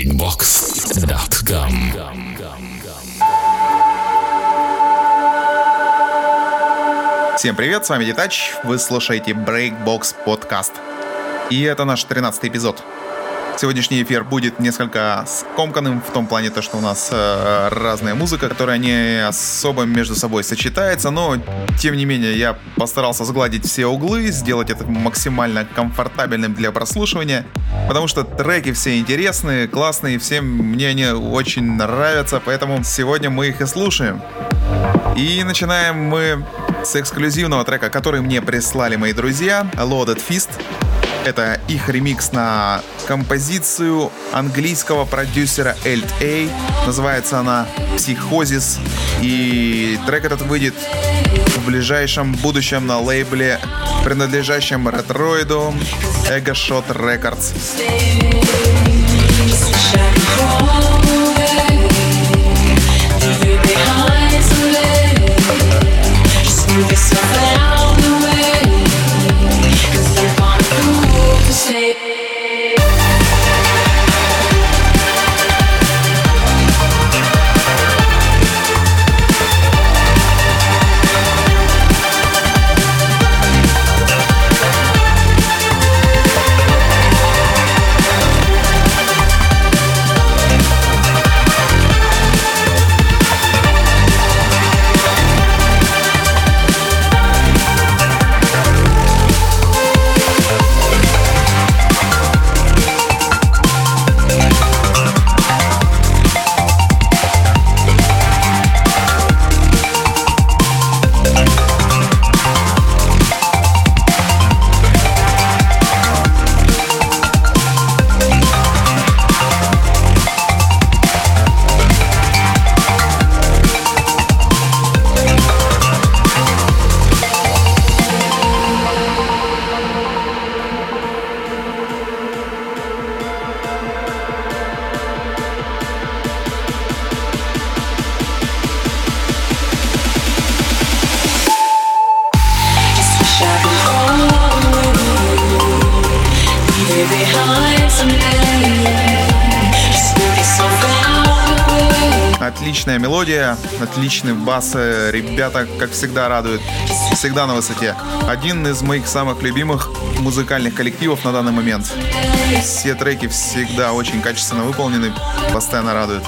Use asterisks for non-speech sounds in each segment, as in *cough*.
breakbox.com. Всем привет, с вами Детач, вы слушаете Breakbox подкаст. И это наш 13 эпизод. Сегодняшний эфир будет несколько скомканным в том плане, то, что у нас э, разная музыка, которая не особо между собой сочетается, но тем не менее я постарался сгладить все углы, сделать это максимально комфортабельным для прослушивания, потому что треки все интересные, классные, всем мне они очень нравятся, поэтому сегодня мы их и слушаем. И начинаем мы с эксклюзивного трека, который мне прислали мои друзья, Loaded Fist. Это их ремикс на композицию английского продюсера Эльт A. Называется она «Психозис». И трек этот выйдет в ближайшем будущем на лейбле, принадлежащем ретроиду Ego Shot Records. Move yourself отличный бас. Ребята, как всегда, радуют. Всегда на высоте. Один из моих самых любимых музыкальных коллективов на данный момент. Все треки всегда очень качественно выполнены, постоянно радуют.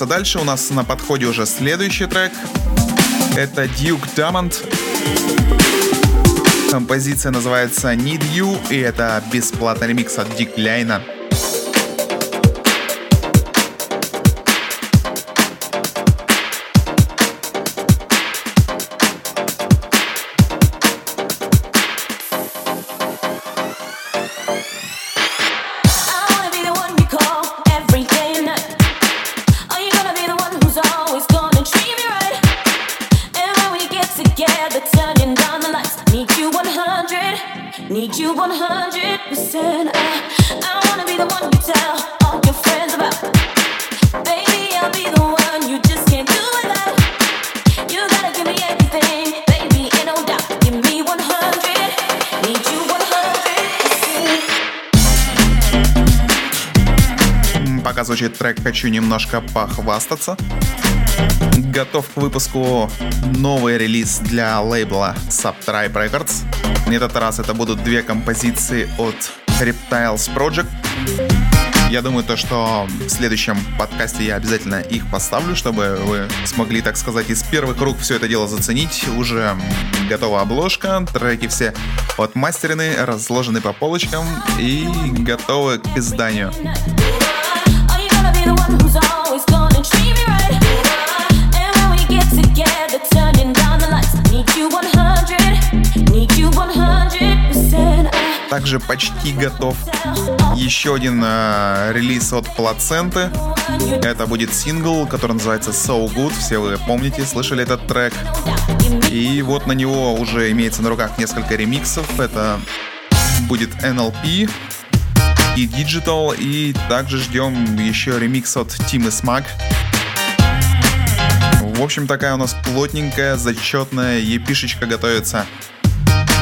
Двигаться дальше. У нас на подходе уже следующий трек. Это Duke Diamond. Композиция называется Need You, и это бесплатный ремикс от Дик Ляйна. Звучит трек «Хочу немножко похвастаться». Готов к выпуску новый релиз для лейбла Subtribe Records. На этот раз это будут две композиции от Reptiles Project. Я думаю, то, что в следующем подкасте я обязательно их поставлю, чтобы вы смогли, так сказать, из первых рук все это дело заценить. Уже готова обложка, треки все отмастерены, разложены по полочкам и готовы к изданию. Также почти готов еще один э, релиз от Плаценты. Это будет сингл, который называется So Good. Все вы помните, слышали этот трек. И вот на него уже имеется на руках несколько ремиксов. Это будет NLP, и Digital, и также ждем еще ремикс от Team Smag. В общем, такая у нас плотненькая, зачетная епишечка готовится.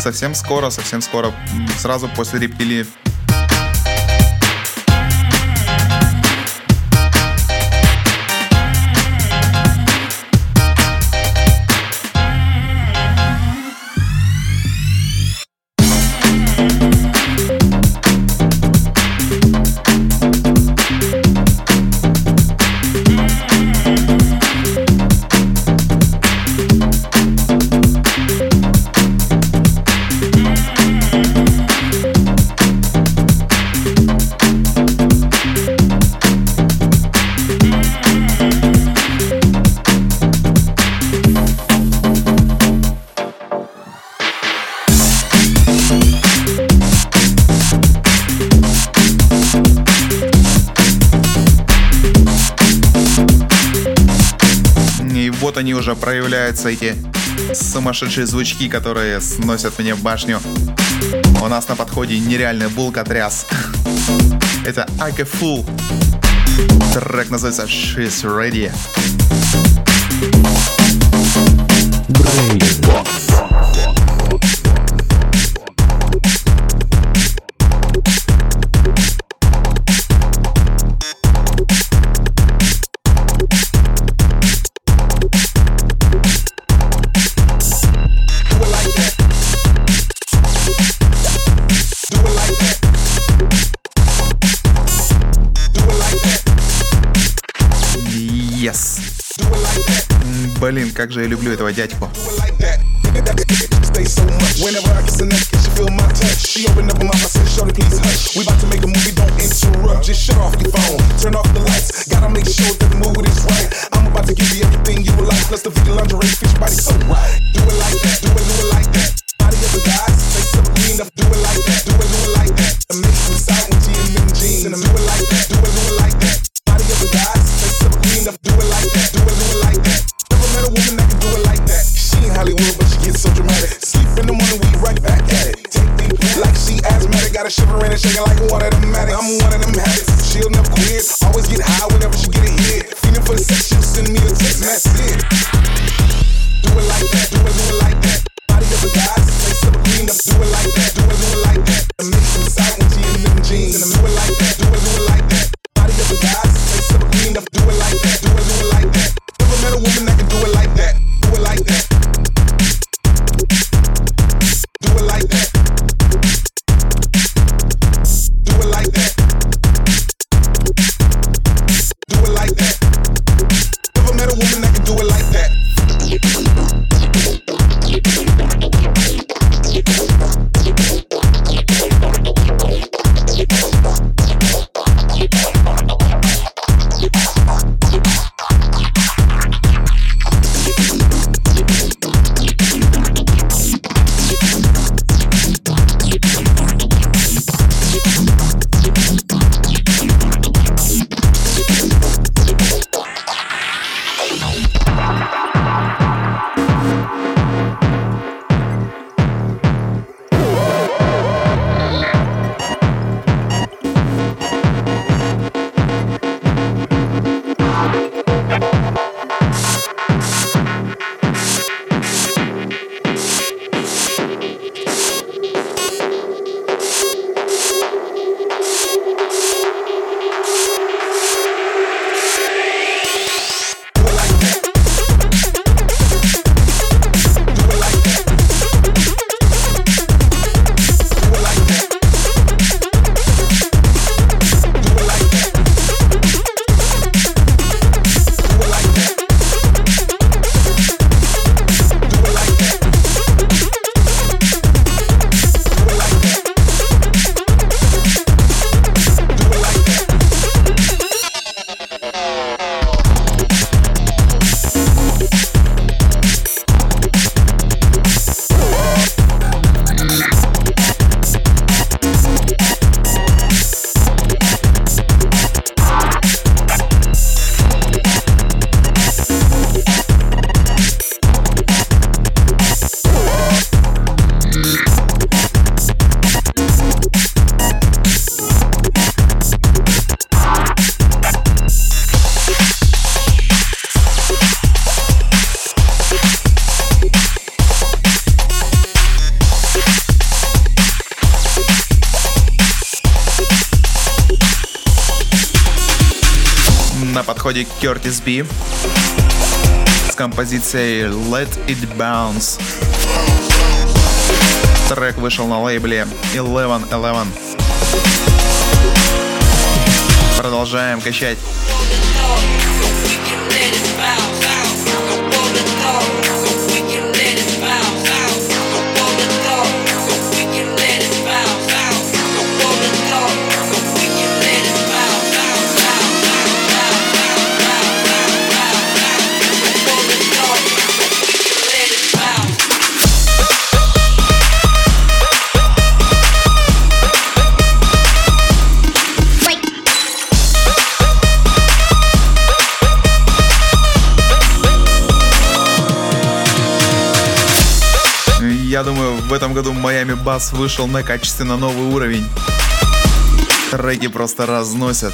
Совсем скоро, совсем скоро, сразу после рептилии проявляются, эти сумасшедшие звучки, которые сносят мне в башню. У нас на подходе нереальный булкотряс. Это Ake Fool. Трек называется She's Ready. Brainbox. Как же я люблю этого дядьку. Whenever I kiss her neck, she feel my touch. She opened up her mouth, I said, Shorty, please hush. We about to make a movie, don't interrupt. Just shut off your phone, turn off the lights. Gotta make sure that the mood is right. I'm about to give you everything you would like. Plus the vegan lingerie, fish body so right. Do it, Curtis B с композицией Let It Bounce. Трек вышел на лейбле Eleven Eleven. Продолжаем качать. Я думаю, в этом году Miami Bass вышел на качественно новый уровень. Треки просто разносят.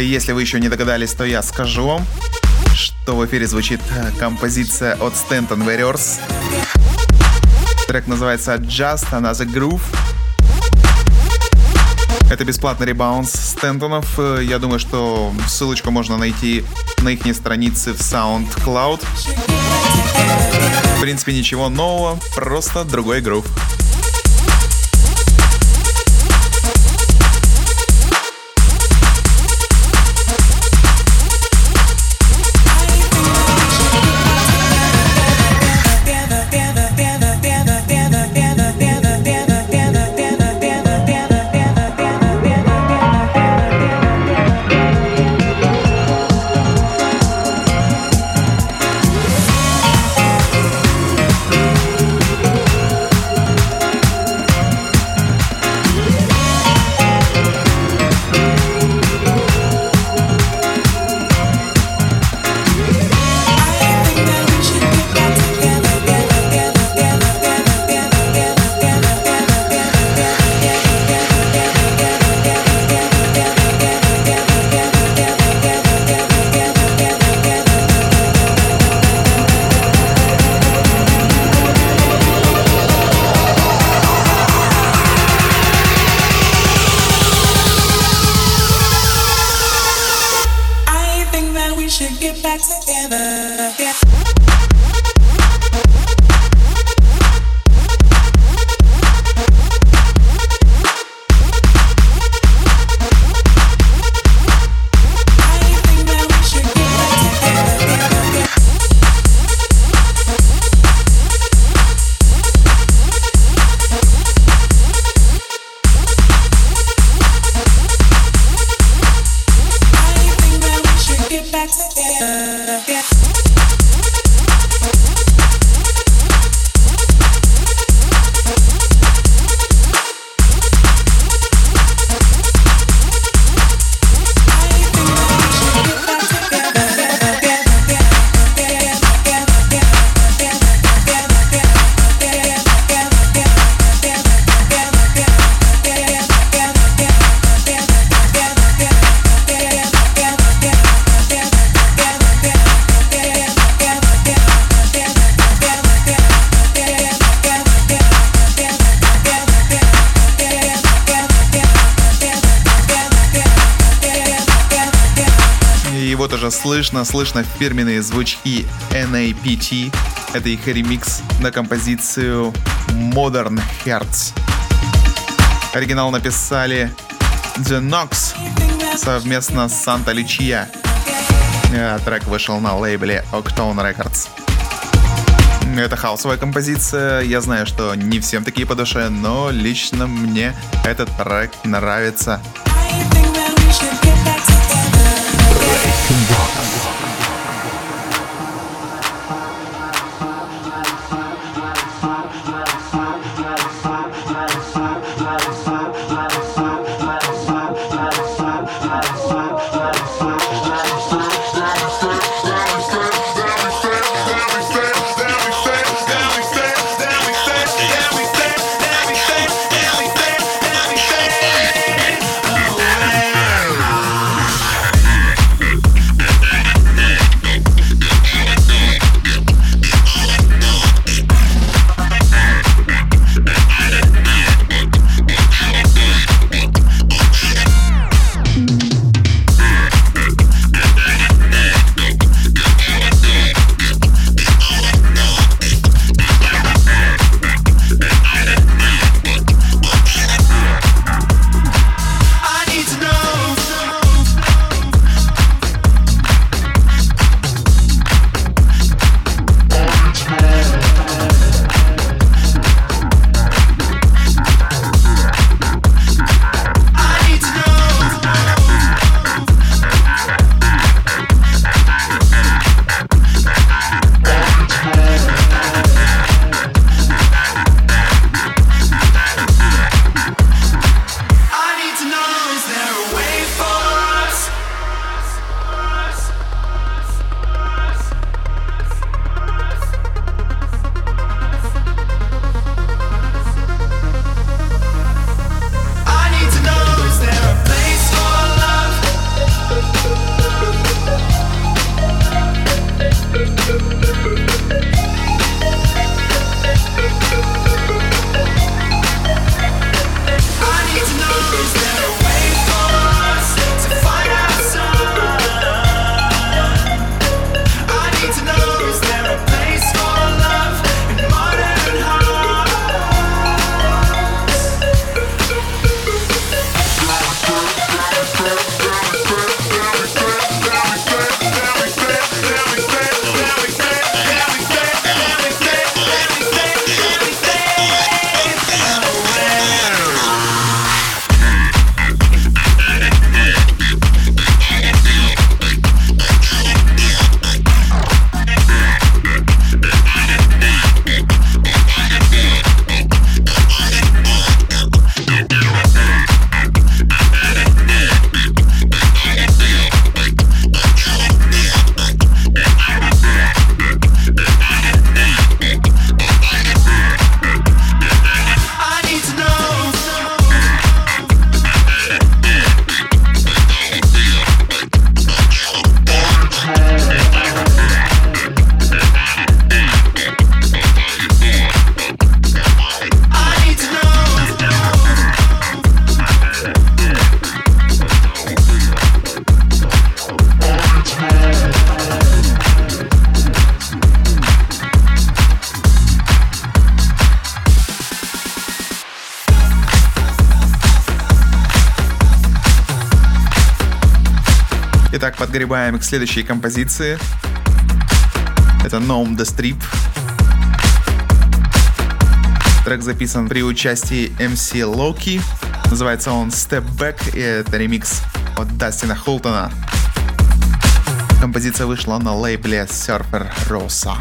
Если вы еще не догадались, то я скажу вам, что в эфире звучит э, композиция от Stanton Warriors. Трек называется Just Another Groove. Это бесплатный ребаунс Стентонов. Э, я думаю, что ссылочку можно найти на их странице в SoundCloud. Принципе, ничего нового, просто другой групп. Слышно, фирменные звучки NAPT. Это их ремикс на композицию Modern Hearts. Оригинал написали The Nox совместно с Санта Личия. А трек вышел на лейбле Octone Records. Это хаосовая композиция. Я знаю, что не всем такие по душе, но лично мне этот трек нравится. переходим к следующей композиции. Это Gnome the Strip. Трек записан при участии MC Loki. Называется он Step Back, и это ремикс от Дастина Холтона. Композиция вышла на лейбле Surfer Rosa.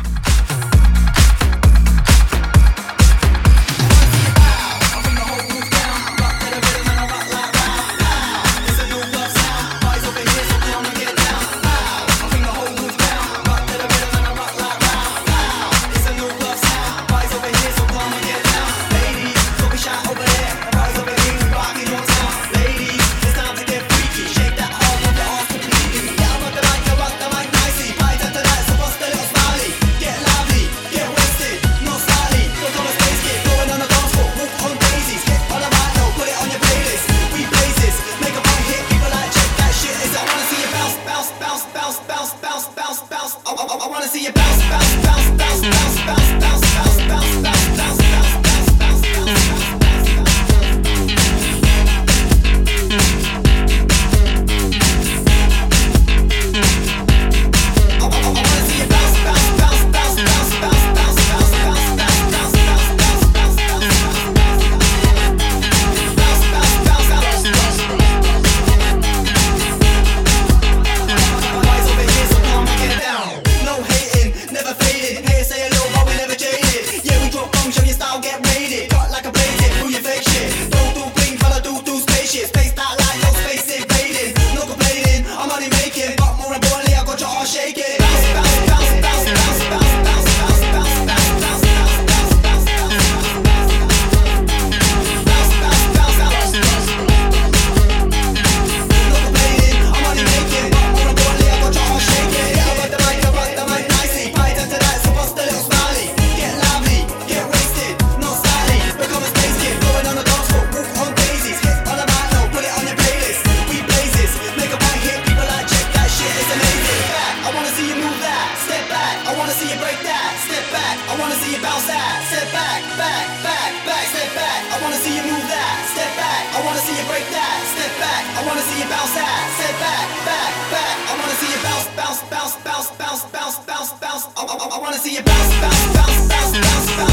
wanna see you break that. Step back, I wanna see you bounce that. Step back, back, back, back, step back. I wanna see you move that. Step back, I wanna see you break that. Step back, I wanna see you bounce that. Step back, back, back. I wanna see you bounce, bounce, bounce, bounce, bounce, bounce, bounce, bounce. I, I wanna see you bounce, bounce, bounce, bounce, bounce, bounce.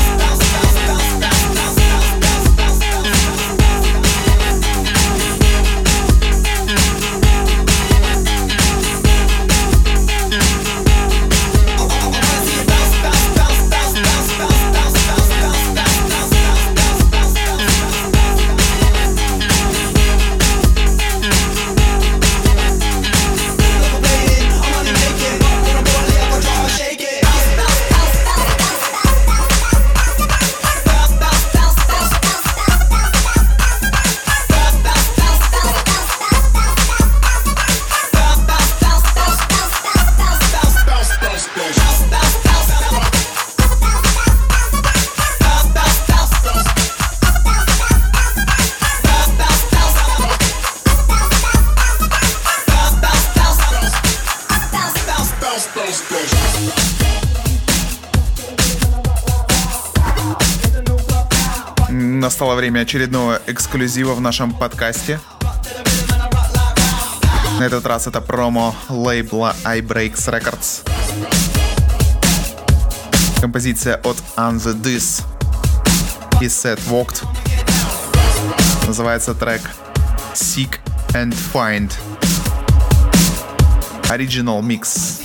время очередного эксклюзива в нашем подкасте. На этот раз это промо лейбла iBreaks Records. Композиция от Under This и Set Walked. Называется трек Seek and Find. Original Mix.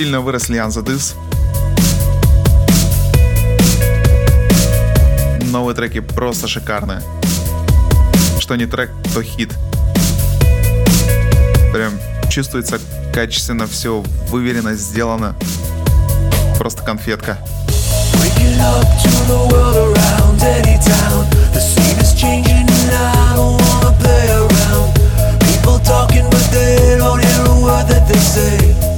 Сильно The This. Новые треки просто шикарные. Что не трек, то хит. Прям чувствуется качественно все, выверено, сделано. Просто конфетка. Talking but they don't hear a word that they say.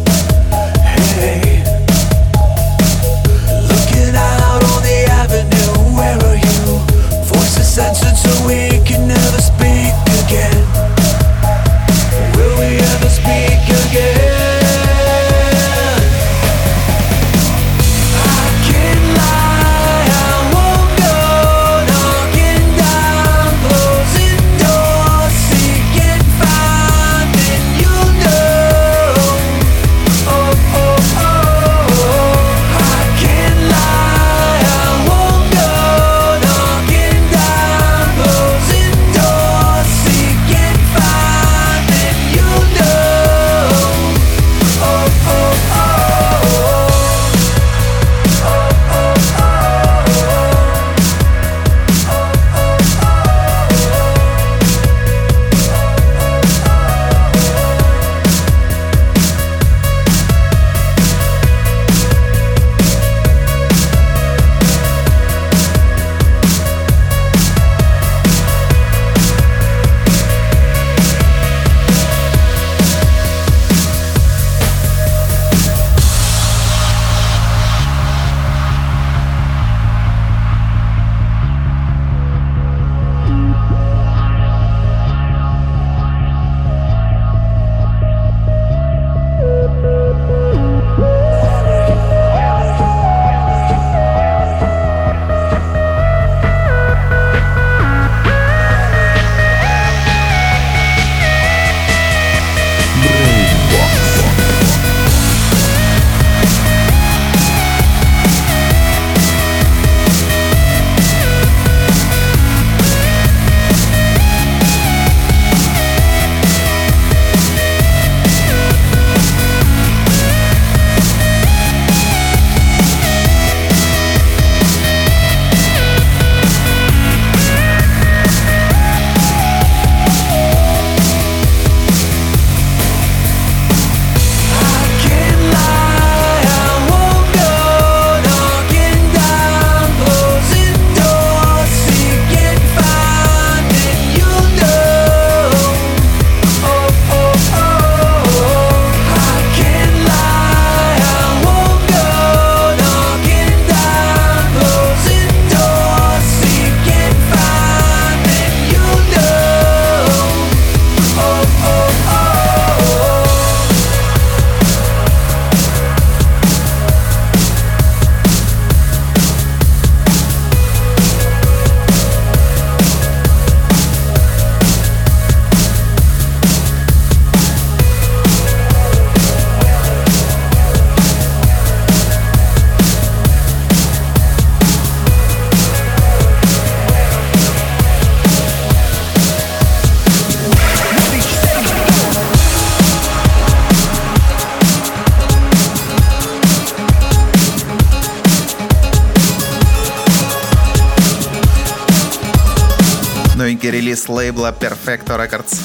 Censored so we can never speak again. Will we ever speak again? Perfecto Records.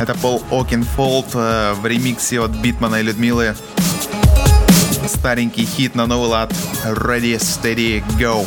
Это Пол Окенфолд э, в ремиксе от Beatman и Ludmilla. Старенький хит на новый лад. Ready, steady, go.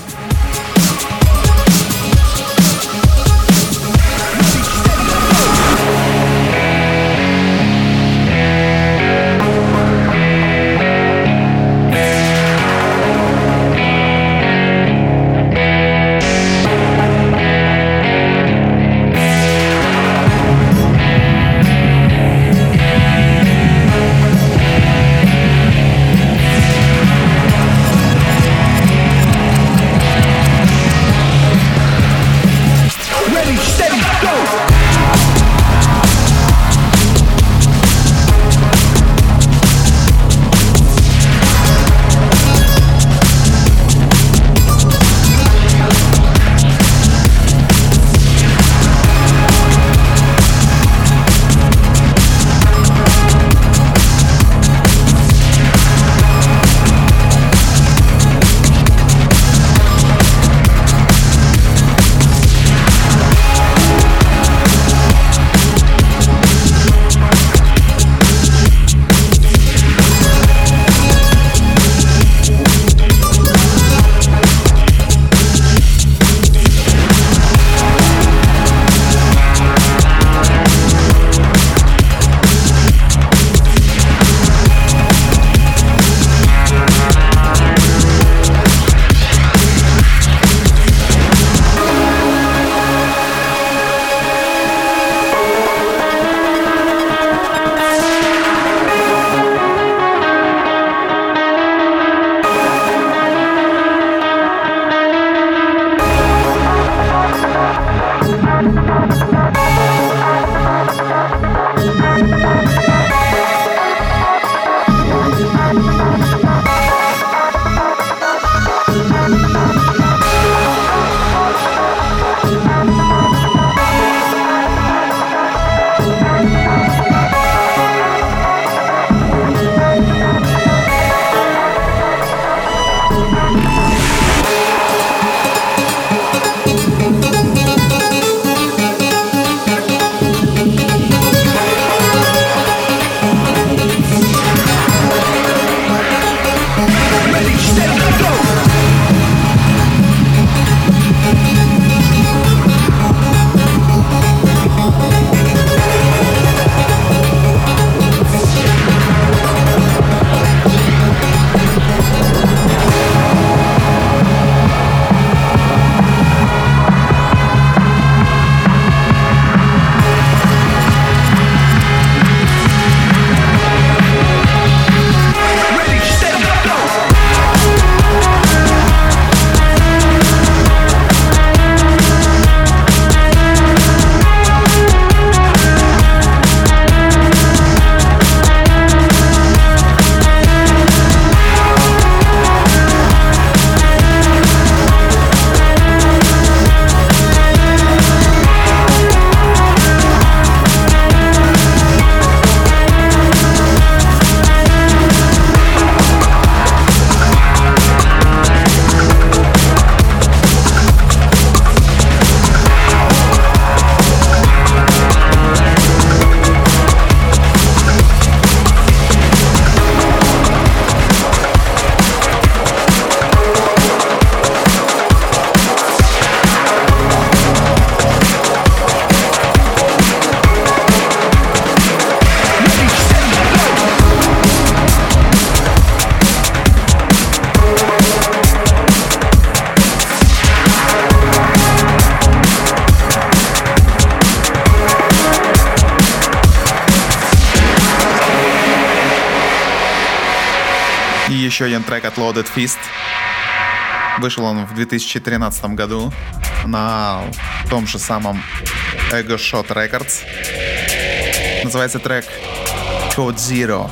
Loaded Fist. Вышел он в 2013 году на том же самом Ego Shot Records. Называется трек Code Zero.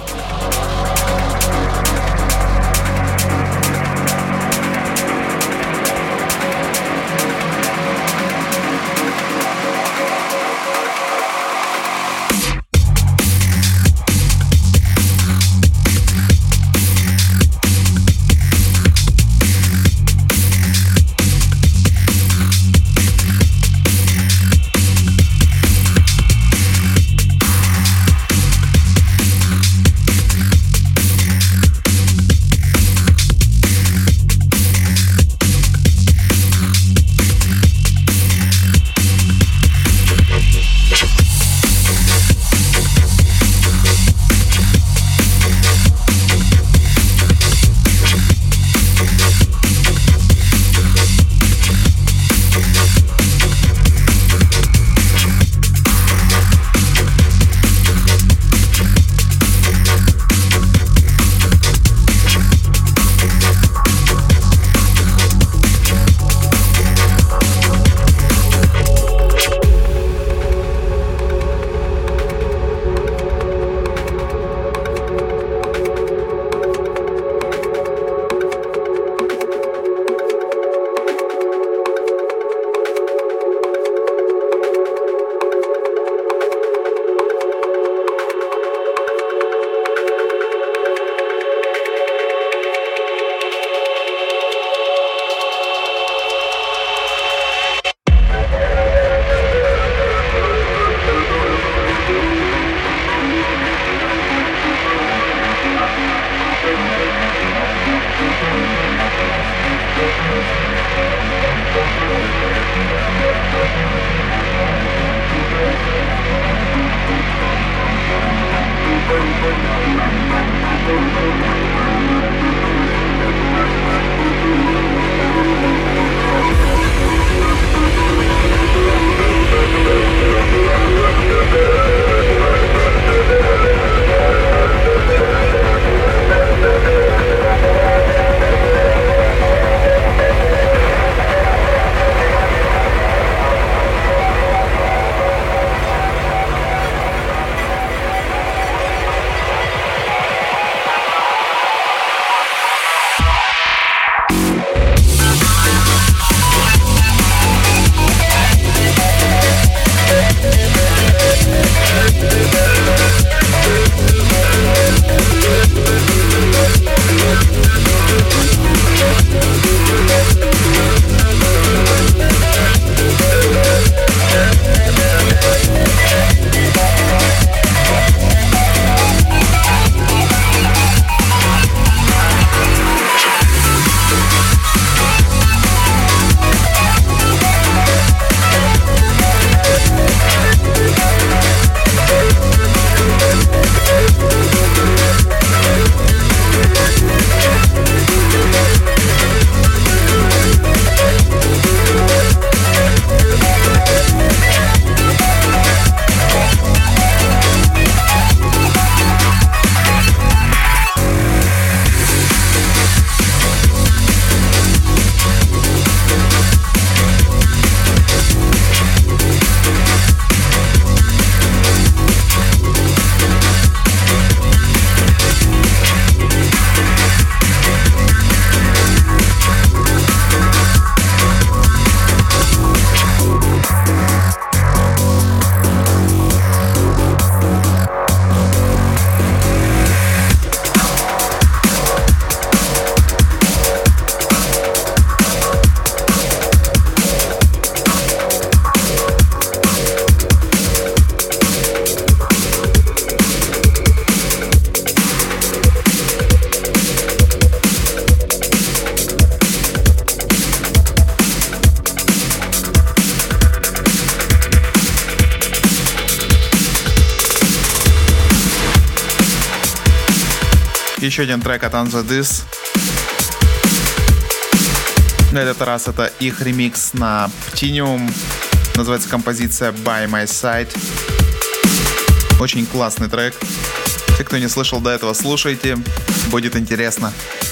Еще один трек от Anza This. На этот раз это их ремикс на Ptinium. Называется композиция By My Side. Очень классный трек. Те, кто не слышал до этого, слушайте, будет интересно. Еще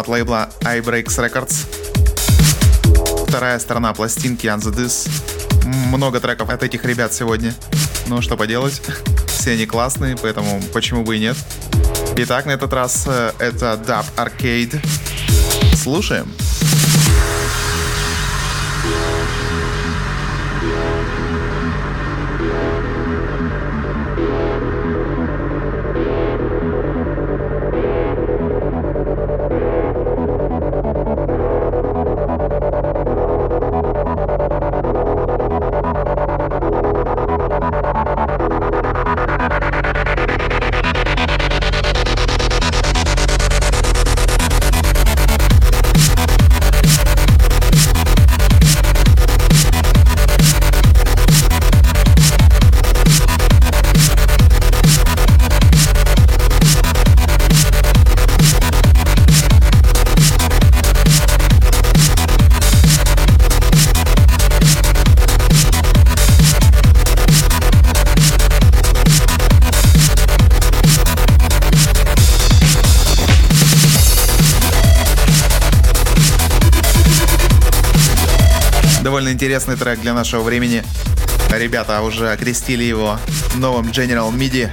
от лейбла iBreaks Records. Вторая сторона пластинки On The Dis. Много треков от этих ребят сегодня. Ну, что поделать. *laughs* Все они классные, поэтому почему бы и нет. Итак, на этот раз э, это Dub Arcade. Слушаем. Интересный трек для нашего времени. Ребята уже окрестили его новым General MIDI.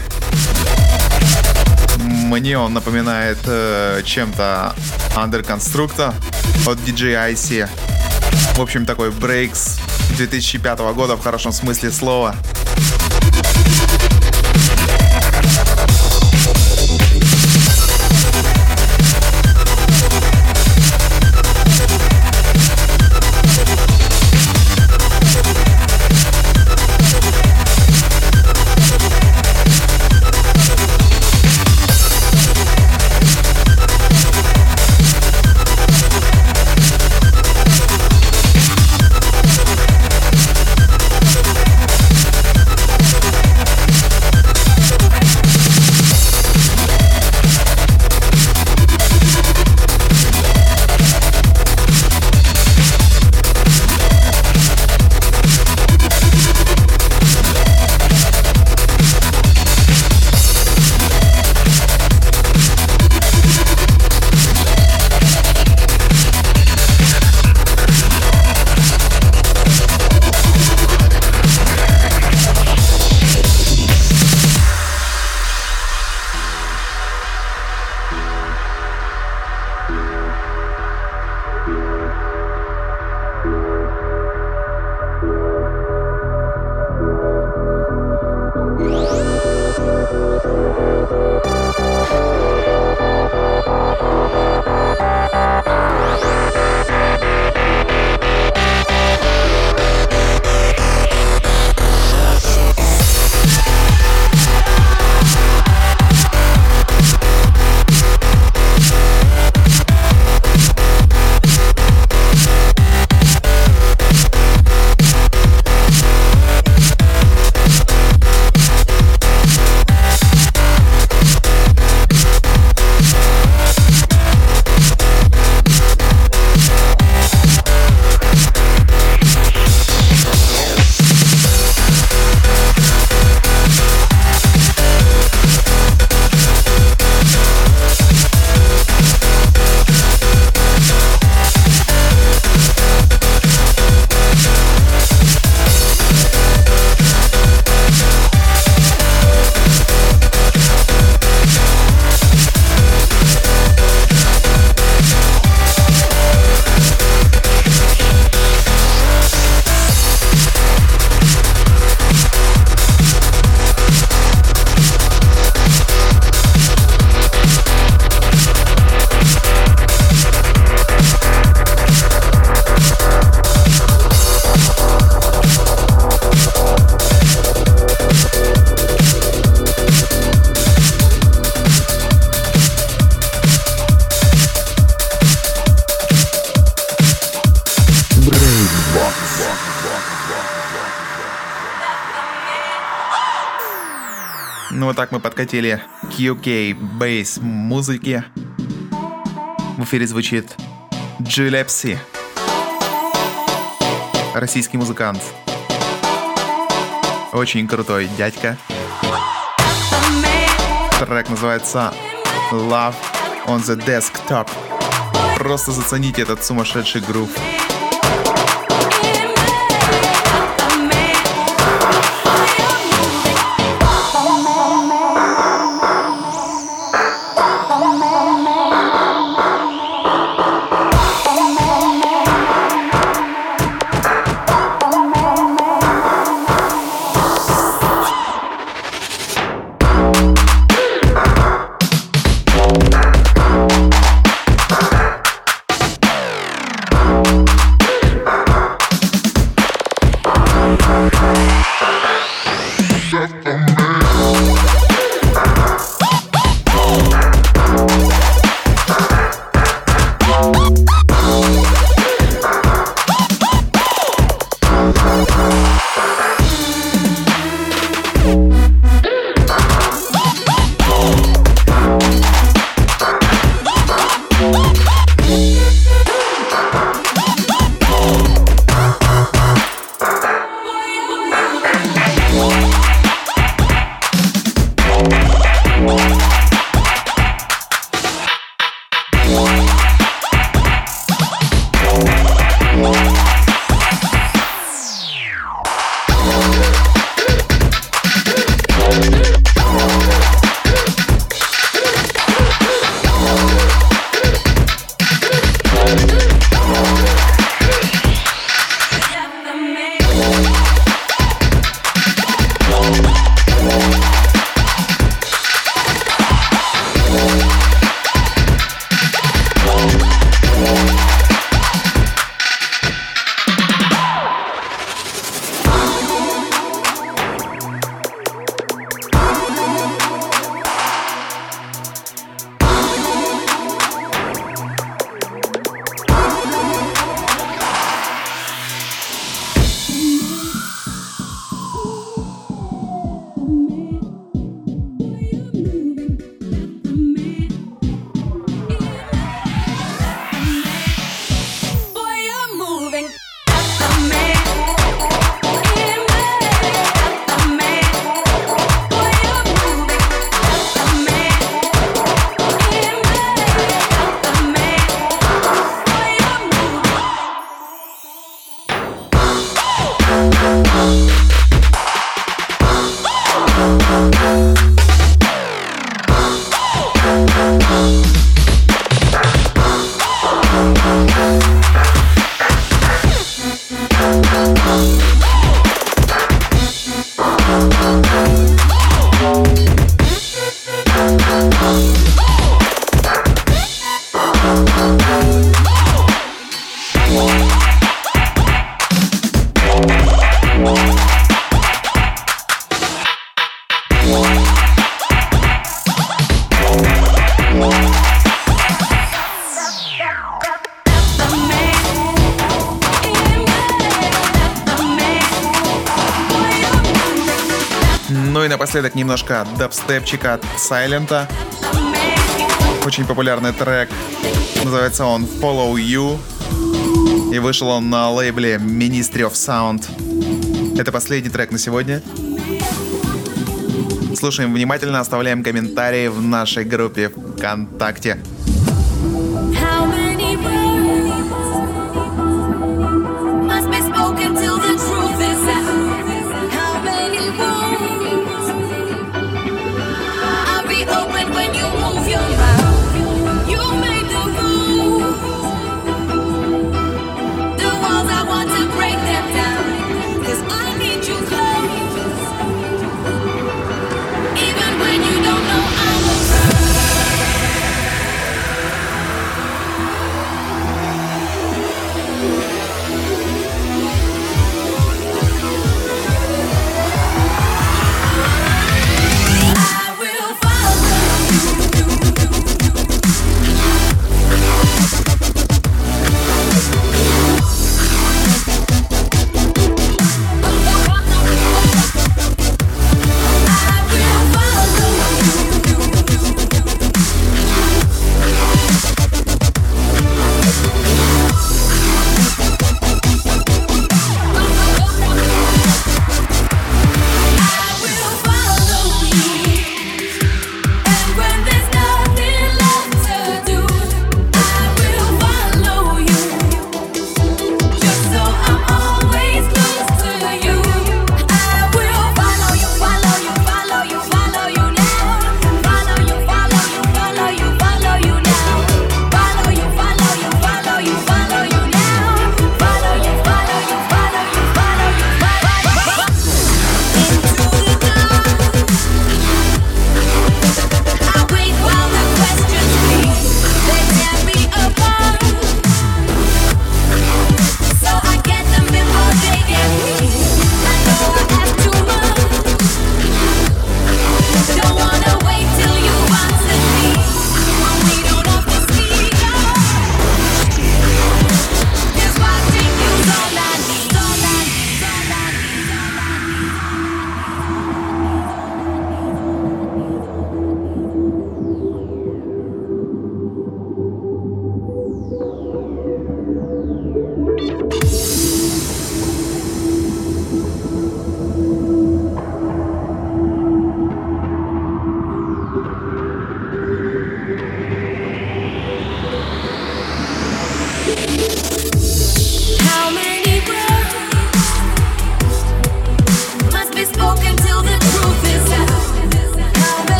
Мне он напоминает э, чем-то Under Constructor от DJ IC. В общем, такой брейкс 2005 года в хорошем смысле слова. Подкатили к UK бейс музыке. В эфире звучит Джилепси. Российский музыкант. Очень крутой дядька. Трек называется Love on the Desktop. Просто зацените этот сумасшедший грув. Напоследок немножко дабстепчика от Сайлента. Очень популярный трек. Называется он Follow You. И вышел он на лейбле Ministry of Sound. Это последний трек на сегодня. Слушаем внимательно, оставляем комментарии в нашей группе ВКонтакте.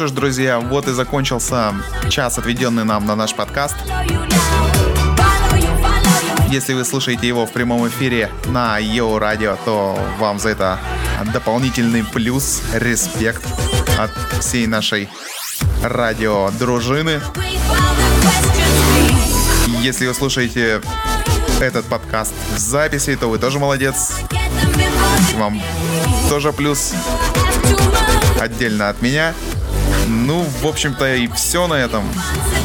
Что ж, друзья, вот и закончился час, отведенный нам на наш подкаст. Если вы слушаете его в прямом эфире на Йоу Радио, то вам за это дополнительный плюс, респект от всей нашей радио дружины. Если вы слушаете этот подкаст в записи, то вы тоже молодец. Вам тоже плюс отдельно от меня. Ну, в общем-то, и все на этом.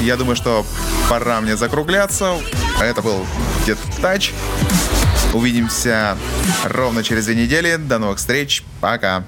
Я думаю, что пора мне закругляться. Это был Дед Тач. Увидимся ровно через две недели. До новых встреч. Пока.